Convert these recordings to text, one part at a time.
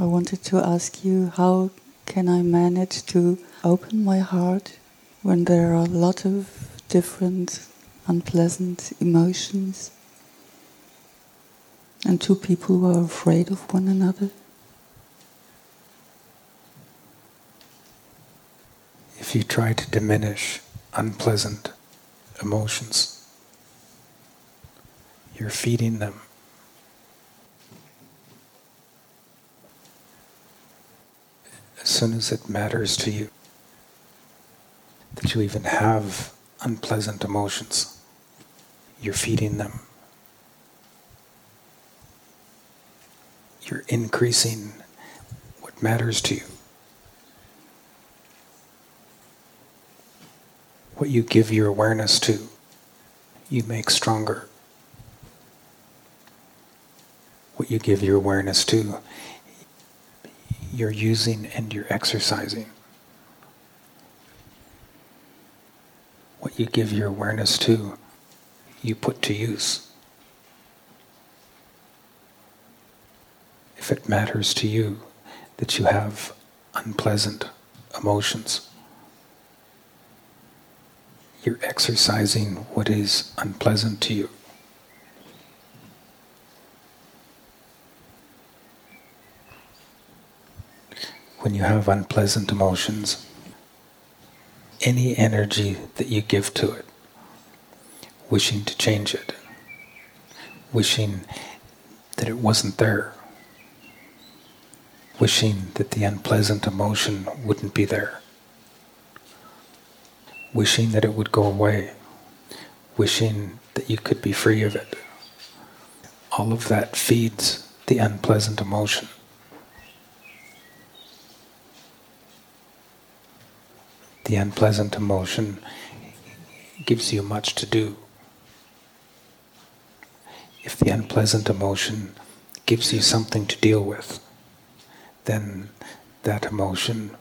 I wanted to ask you how can I manage to open my heart when there are a lot of different unpleasant emotions and two people who are afraid of one another? If you try to diminish unpleasant emotions, you're feeding them. As soon as it matters to you that you even have unpleasant emotions, you're feeding them. You're increasing what matters to you. What you give your awareness to, you make stronger. What you give your awareness to, you're using and you're exercising. What you give your awareness to, you put to use. If it matters to you that you have unpleasant emotions, you're exercising what is unpleasant to you. When you have unpleasant emotions, any energy that you give to it, wishing to change it, wishing that it wasn't there, wishing that the unpleasant emotion wouldn't be there, wishing that it would go away, wishing that you could be free of it. All of that feeds the unpleasant emotion. The unpleasant emotion gives you much to do. If the unpleasant emotion gives you something to deal with, then that emotion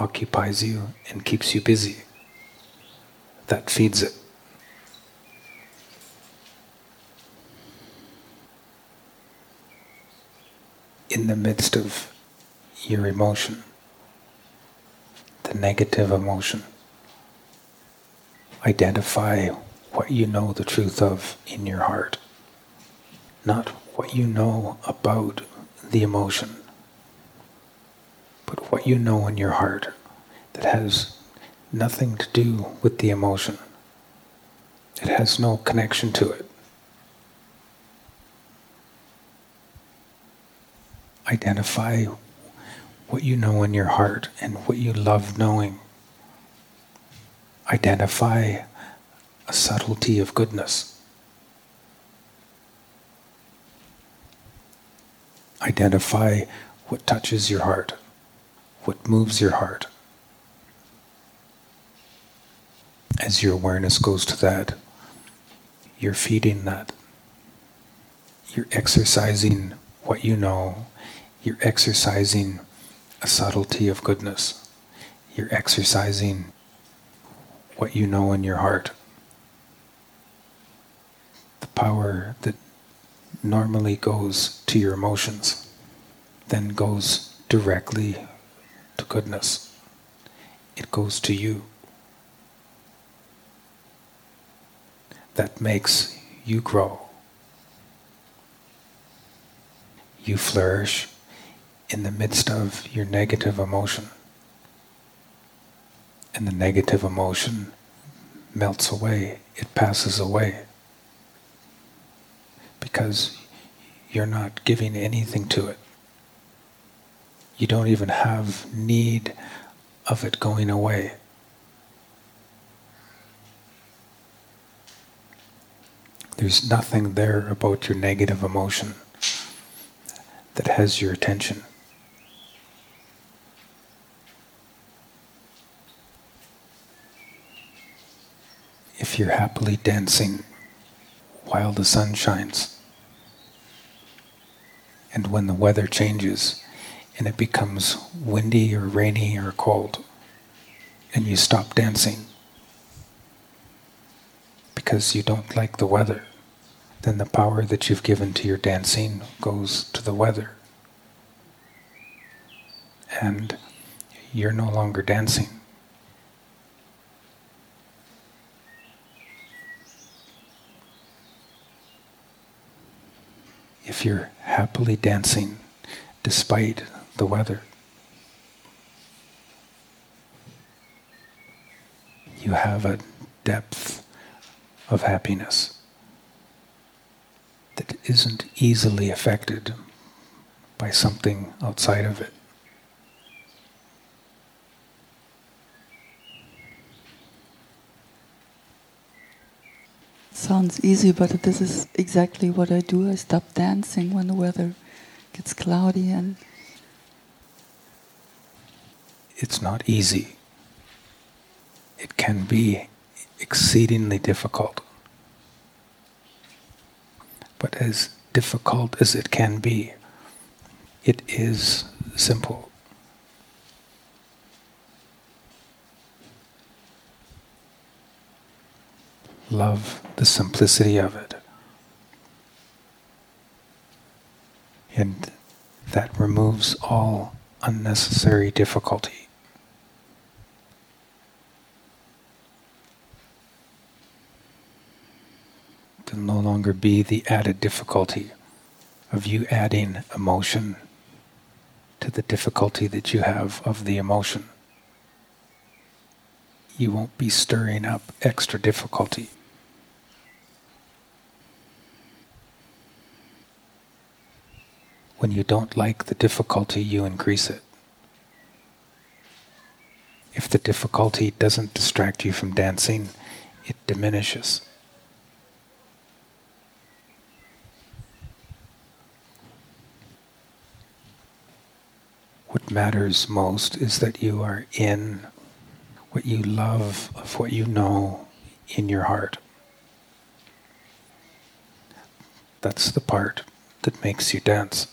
occupies you and keeps you busy. That feeds it. In the midst of your emotion, the negative emotion. Identify what you know the truth of in your heart, not what you know about the emotion, but what you know in your heart that has nothing to do with the emotion. It has no connection to it. Identify what you know in your heart and what you love knowing. Identify a subtlety of goodness. Identify what touches your heart, what moves your heart. As your awareness goes to that, you're feeding that. You're exercising what you know. You're exercising a subtlety of goodness. You're exercising what you know in your heart. The power that normally goes to your emotions then goes directly to goodness. It goes to you. That makes you grow. You flourish in the midst of your negative emotion. And the negative emotion melts away, it passes away. Because you're not giving anything to it. You don't even have need of it going away. There's nothing there about your negative emotion that has your attention. If you're happily dancing while the sun shines. And when the weather changes and it becomes windy or rainy or cold, and you stop dancing because you don't like the weather, then the power that you've given to your dancing goes to the weather. and you're no longer dancing. You're happily dancing despite the weather, you have a depth of happiness that isn't easily affected by something outside of it. Sounds easy, but this is exactly what I do. I stop dancing when the weather gets cloudy and it's not easy. It can be exceedingly difficult. But as difficult as it can be, it is simple. Love the simplicity of it. And that removes all unnecessary difficulty. To no longer be the added difficulty of you adding emotion to the difficulty that you have of the emotion. You won't be stirring up extra difficulty. When you don't like the difficulty, you increase it. If the difficulty doesn't distract you from dancing, it diminishes. What matters most is that you are in what you love of what you know in your heart. That's the part that makes you dance.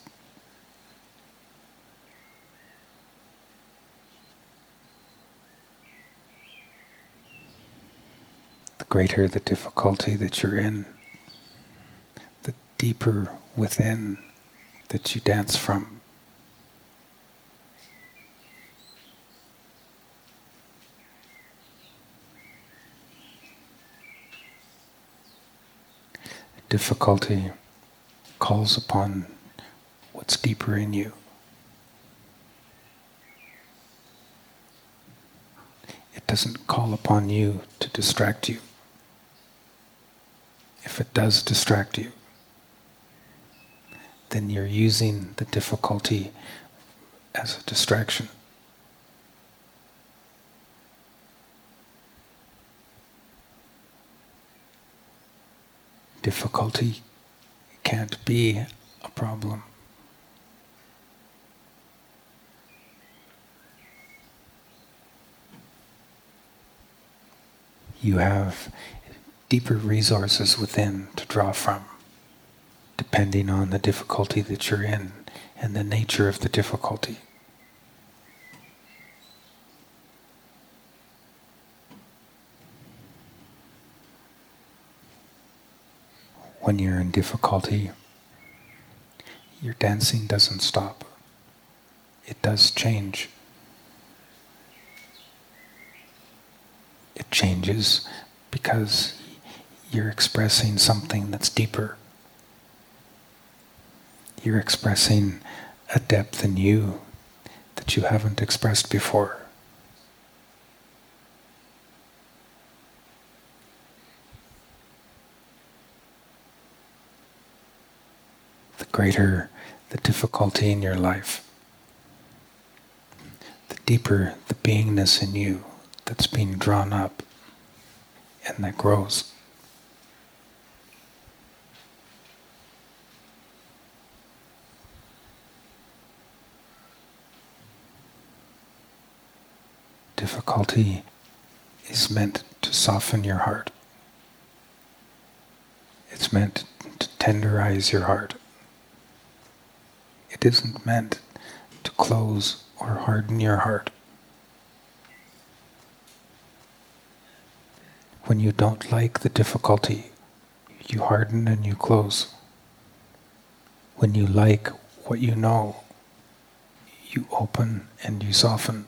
Greater the difficulty that you're in, the deeper within that you dance from. Difficulty calls upon what's deeper in you. It doesn't call upon you to distract you if it does distract you, then you're using the difficulty as a distraction. Difficulty can't be a problem. You have deeper resources within to draw from, depending on the difficulty that you're in and the nature of the difficulty. When you're in difficulty, your dancing doesn't stop. It does change. It changes because you're expressing something that's deeper. You're expressing a depth in you that you haven't expressed before. The greater the difficulty in your life, the deeper the beingness in you that's being drawn up and that grows. Difficulty is meant to soften your heart. It's meant to tenderize your heart. It isn't meant to close or harden your heart. When you don't like the difficulty, you harden and you close. When you like what you know, you open and you soften.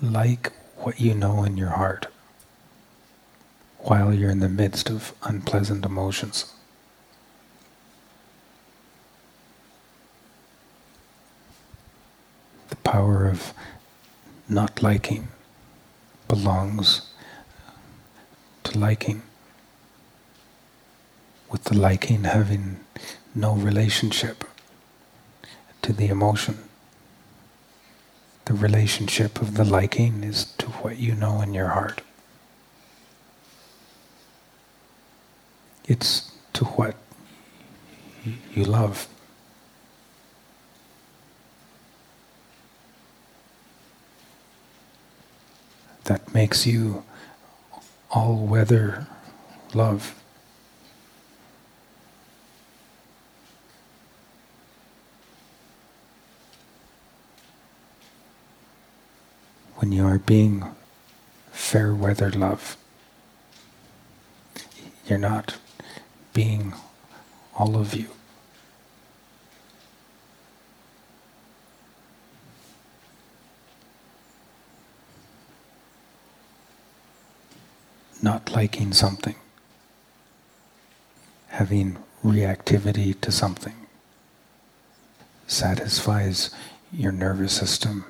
Like what you know in your heart while you're in the midst of unpleasant emotions. The power of not liking belongs to liking, with the liking having no relationship to the emotion. The relationship of the liking is to what you know in your heart. It's to what you love. That makes you all weather love. When you are being fair weather love, you're not being all of you. Not liking something, having reactivity to something, satisfies your nervous system,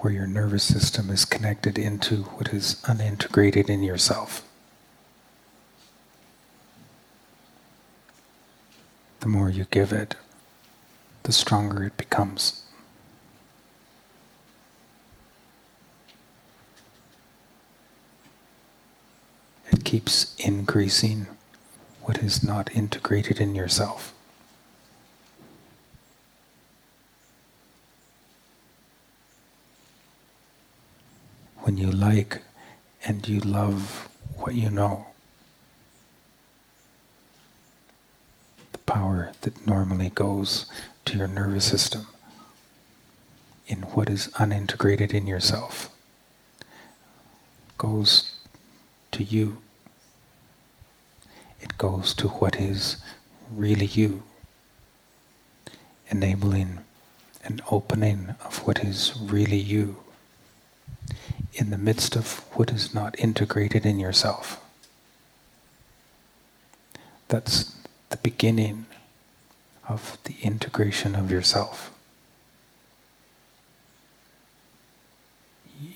where your nervous system is connected into what is unintegrated in yourself. the more you give it, the stronger it becomes. It keeps increasing what is not integrated in yourself. When you like and you love what you know, The power that normally goes to your nervous system in what is unintegrated in yourself goes to you. It goes to what is really you, enabling an opening of what is really you in the midst of what is not integrated in yourself. That's the beginning of the integration of yourself.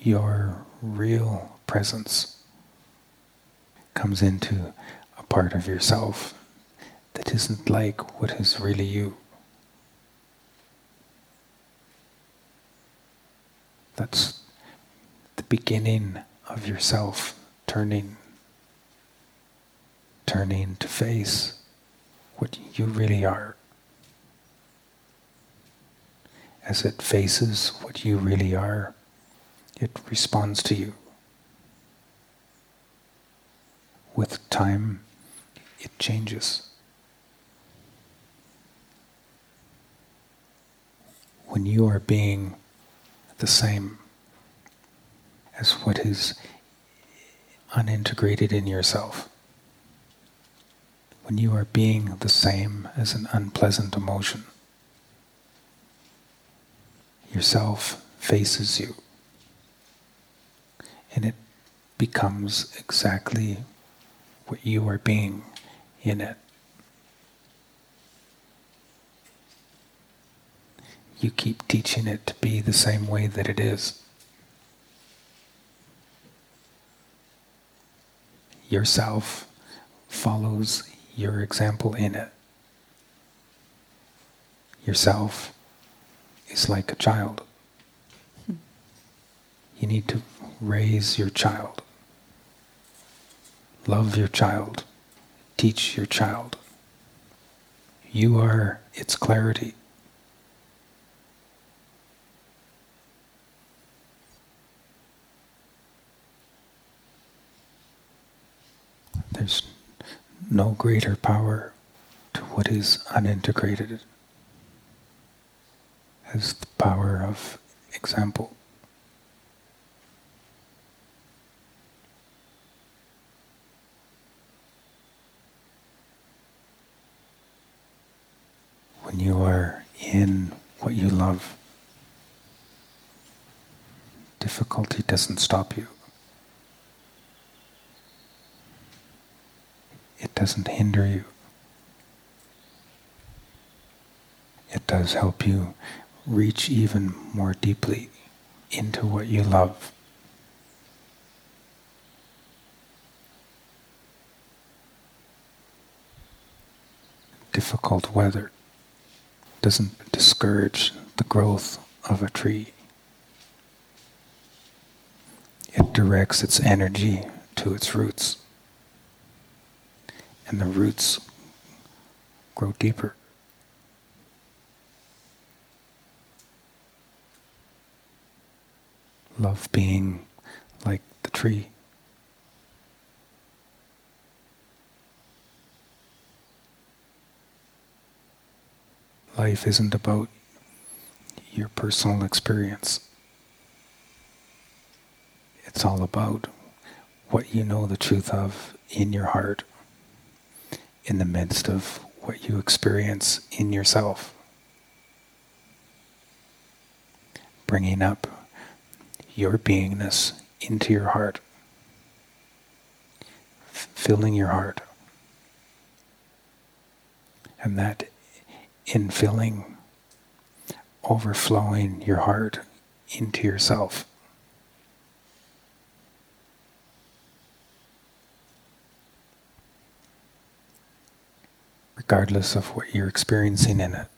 Your real presence comes into a part of yourself that isn't like what is really you. That's beginning of yourself turning, turning to face what you really are. As it faces what you really are, it responds to you. With time, it changes. When you are being the same as what is unintegrated in yourself, when you are being the same as an unpleasant emotion. Yourself faces you, and it becomes exactly what you are being in it. You keep teaching it to be the same way that it is. Yourself follows your example in it. Yourself is like a child. You need to raise your child, love your child, teach your child. You are its clarity. There's no greater power to what is unintegrated as the power of example. when you are in what you love. Difficulty doesn't stop you. It doesn't hinder you. It does help you reach even more deeply into what you love. Difficult weather doesn't discourage the growth of a tree. It directs its energy to its roots, and the roots grow deeper. love being like the tree. Life isn't about your personal experience. It's all about what you know the truth of in your heart, in the midst of what you experience in yourself. Bringing up your beingness into your heart, f- filling your heart. And that infilling, overflowing your heart into yourself. Regardless of what you're experiencing in it,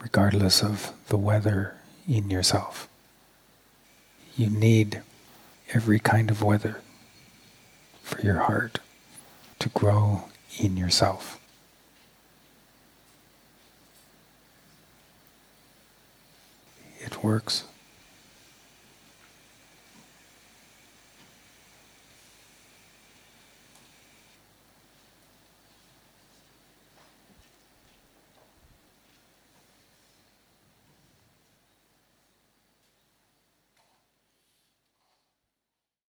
regardless of the weather in yourself. You need every kind of weather for your heart to grow in yourself. It works.